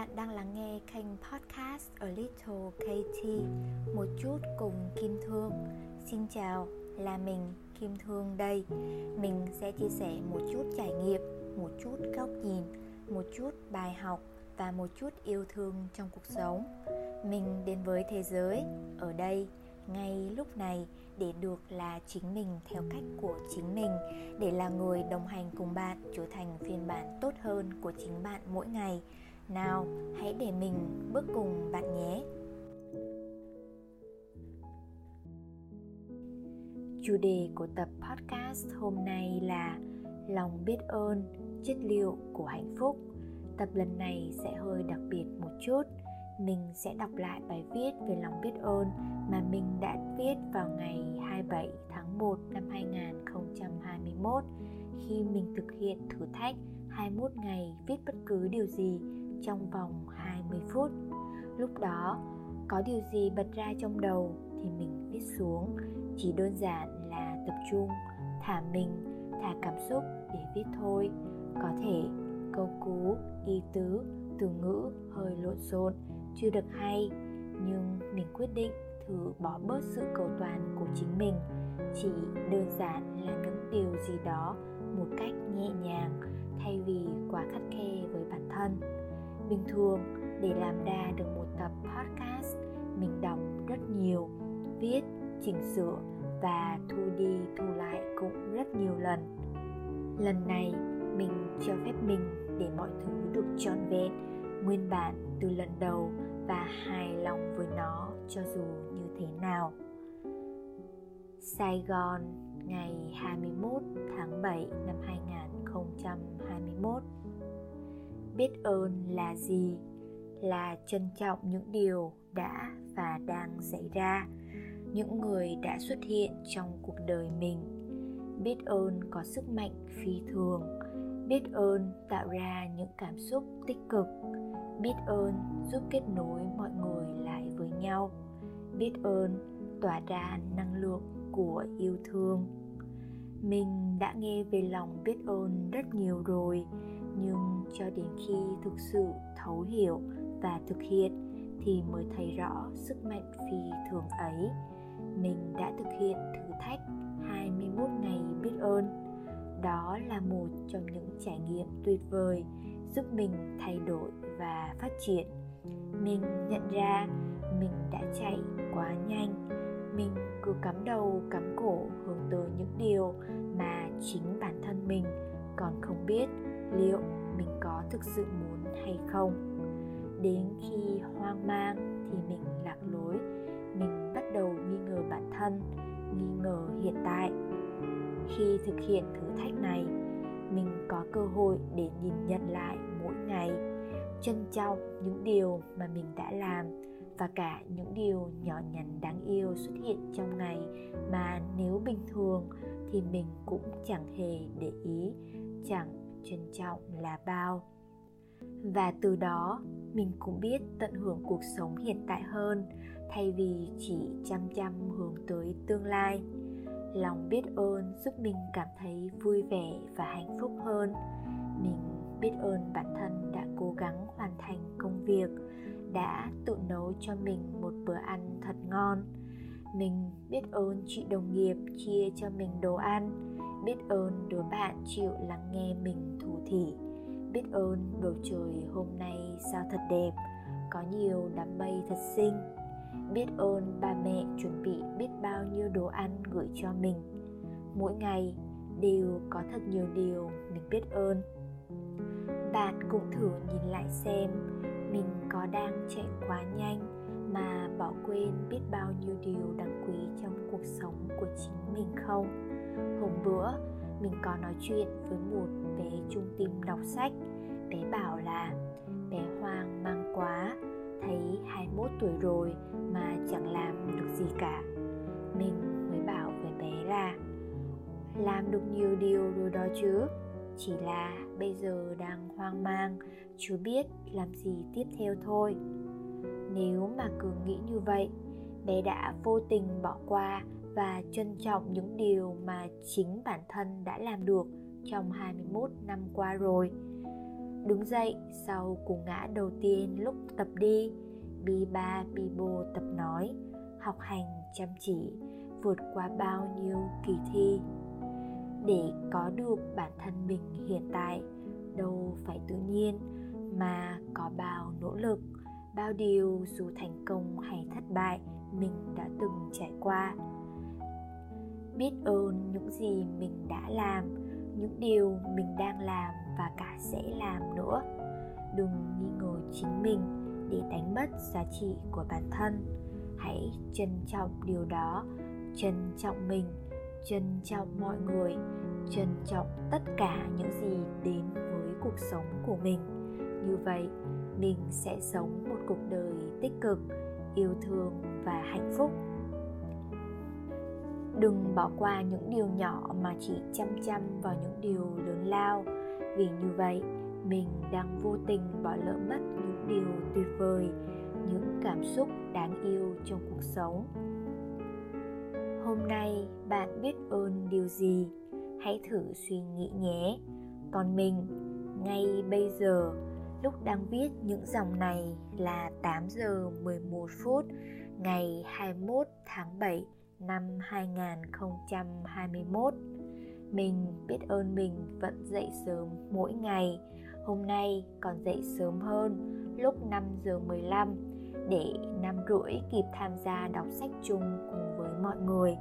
bạn đang lắng nghe kênh podcast A Little KT Một chút cùng Kim Thương. Xin chào, là mình Kim Thương đây. Mình sẽ chia sẻ một chút trải nghiệm, một chút góc nhìn, một chút bài học và một chút yêu thương trong cuộc sống. Mình đến với thế giới, ở đây, ngay lúc này để được là chính mình theo cách của chính mình để là người đồng hành cùng bạn trở thành phiên bản tốt hơn của chính bạn mỗi ngày nào, hãy để mình bước cùng bạn nhé. Chủ đề của tập podcast hôm nay là lòng biết ơn, chất liệu của hạnh phúc. Tập lần này sẽ hơi đặc biệt một chút. Mình sẽ đọc lại bài viết về lòng biết ơn mà mình đã viết vào ngày 27 tháng 1 năm 2021 khi mình thực hiện thử thách 21 ngày viết bất cứ điều gì trong vòng 20 phút. Lúc đó, có điều gì bật ra trong đầu thì mình viết xuống, chỉ đơn giản là tập trung, thả mình, thả cảm xúc để viết thôi. Có thể câu cú, ý tứ, từ ngữ hơi lộn xộn, chưa được hay, nhưng mình quyết định thử bỏ bớt sự cầu toàn của chính mình chỉ đơn giản là những điều gì đó một cách nhẹ nhàng thay vì quá khắt khe với bản thân bình thường để làm ra được một tập podcast. Mình đọc rất nhiều, viết, chỉnh sửa và thu đi thu lại cũng rất nhiều lần. Lần này, mình cho phép mình để mọi thứ được trọn vẹn, nguyên bản từ lần đầu và hài lòng với nó cho dù như thế nào. Sài Gòn, ngày 21 tháng 7 năm 2021 biết ơn là gì là trân trọng những điều đã và đang xảy ra, những người đã xuất hiện trong cuộc đời mình. Biết ơn có sức mạnh phi thường, biết ơn tạo ra những cảm xúc tích cực, biết ơn giúp kết nối mọi người lại với nhau, biết ơn tỏa ra năng lượng của yêu thương. Mình đã nghe về lòng biết ơn rất nhiều rồi nhưng cho đến khi thực sự thấu hiểu và thực hiện thì mới thấy rõ sức mạnh phi thường ấy. Mình đã thực hiện thử thách 21 ngày biết ơn. Đó là một trong những trải nghiệm tuyệt vời giúp mình thay đổi và phát triển. Mình nhận ra mình đã chạy quá nhanh. Mình cứ cắm đầu, cắm cổ hướng tới những điều mà chính bản thân mình còn không biết liệu mình có thực sự muốn hay không. Đến khi hoang mang thì mình lạc lối, mình bắt đầu nghi ngờ bản thân, nghi ngờ hiện tại. Khi thực hiện thử thách này, mình có cơ hội để nhìn nhận lại mỗi ngày, trân trọng những điều mà mình đã làm và cả những điều nhỏ nhặt đáng yêu xuất hiện trong ngày mà nếu bình thường thì mình cũng chẳng hề để ý, chẳng trân trọng là bao. Và từ đó, mình cũng biết tận hưởng cuộc sống hiện tại hơn, thay vì chỉ chăm chăm hướng tới tương lai. Lòng biết ơn giúp mình cảm thấy vui vẻ và hạnh phúc hơn. Mình biết ơn bản thân đã cố gắng hoàn thành công việc, đã tự nấu cho mình một bữa ăn thật ngon. Mình biết ơn chị đồng nghiệp chia cho mình đồ ăn biết ơn đứa bạn chịu lắng nghe mình thủ thỉ. Biết ơn bầu trời hôm nay sao thật đẹp, có nhiều đám mây thật xinh. Biết ơn ba mẹ chuẩn bị biết bao nhiêu đồ ăn gửi cho mình. Mỗi ngày đều có thật nhiều điều mình biết ơn. Bạn cũng thử nhìn lại xem, mình có đang chạy quá nhanh mà bỏ quên biết bao nhiêu điều đáng quý trong cuộc sống của chính mình không? Hôm bữa, mình có nói chuyện với một bé trung tim đọc sách. Bé bảo là, bé hoang mang quá, Thấy 21 tuổi rồi mà chẳng làm được gì cả. Mình mới bảo với bé là, Làm được nhiều điều rồi đó chứ, Chỉ là bây giờ đang hoang mang, Chưa biết làm gì tiếp theo thôi. Nếu mà cứ nghĩ như vậy, Bé đã vô tình bỏ qua và trân trọng những điều mà chính bản thân đã làm được trong 21 năm qua rồi. đứng dậy sau cú ngã đầu tiên lúc tập đi, bi ba bi bô tập nói, học hành chăm chỉ, vượt qua bao nhiêu kỳ thi để có được bản thân mình hiện tại, đâu phải tự nhiên mà có bao nỗ lực, bao điều dù thành công hay thất bại mình đã từng trải qua biết ơn những gì mình đã làm, những điều mình đang làm và cả sẽ làm nữa. Đừng nghi ngờ chính mình để đánh mất giá trị của bản thân. Hãy trân trọng điều đó, trân trọng mình, trân trọng mọi người, trân trọng tất cả những gì đến với cuộc sống của mình. Như vậy, mình sẽ sống một cuộc đời tích cực, yêu thương và hạnh phúc đừng bỏ qua những điều nhỏ mà chỉ chăm chăm vào những điều lớn lao. Vì như vậy, mình đang vô tình bỏ lỡ mất những điều tuyệt vời, những cảm xúc đáng yêu trong cuộc sống. Hôm nay bạn biết ơn điều gì? Hãy thử suy nghĩ nhé. Còn mình, ngay bây giờ, lúc đang viết những dòng này là 8 giờ 11 phút ngày 21 tháng 7 năm 2021. Mình biết ơn mình vẫn dậy sớm mỗi ngày. Hôm nay còn dậy sớm hơn, lúc 5 giờ 15 để năm rưỡi kịp tham gia đọc sách chung cùng với mọi người.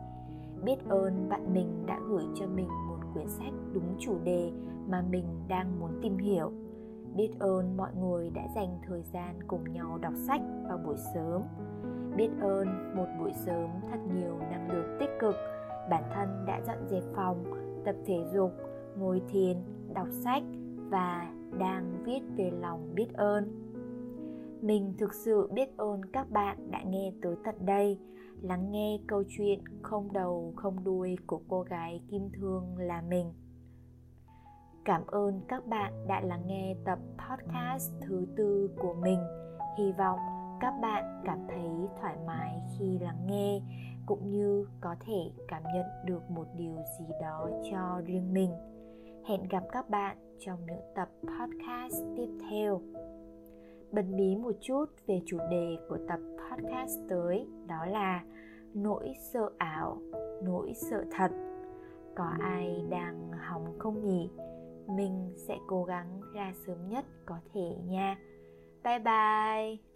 Biết ơn bạn mình đã gửi cho mình một quyển sách đúng chủ đề mà mình đang muốn tìm hiểu. Biết ơn mọi người đã dành thời gian cùng nhau đọc sách vào buổi sớm biết ơn, một buổi sớm thật nhiều năng lượng tích cực. Bản thân đã dọn dẹp phòng, tập thể dục, ngồi thiền, đọc sách và đang viết về lòng biết ơn. Mình thực sự biết ơn các bạn đã nghe tới tận đây, lắng nghe câu chuyện không đầu, không đuôi của cô gái kim thương là mình. Cảm ơn các bạn đã lắng nghe tập podcast thứ tư của mình. Hy vọng các bạn cảm thấy thoải mái khi lắng nghe, cũng như có thể cảm nhận được một điều gì đó cho riêng mình. Hẹn gặp các bạn trong những tập podcast tiếp theo. Bật mí một chút về chủ đề của tập podcast tới, đó là nỗi sợ ảo, nỗi sợ thật. Có ai đang hóng không nhỉ? Mình sẽ cố gắng ra sớm nhất có thể nha. Bye bye!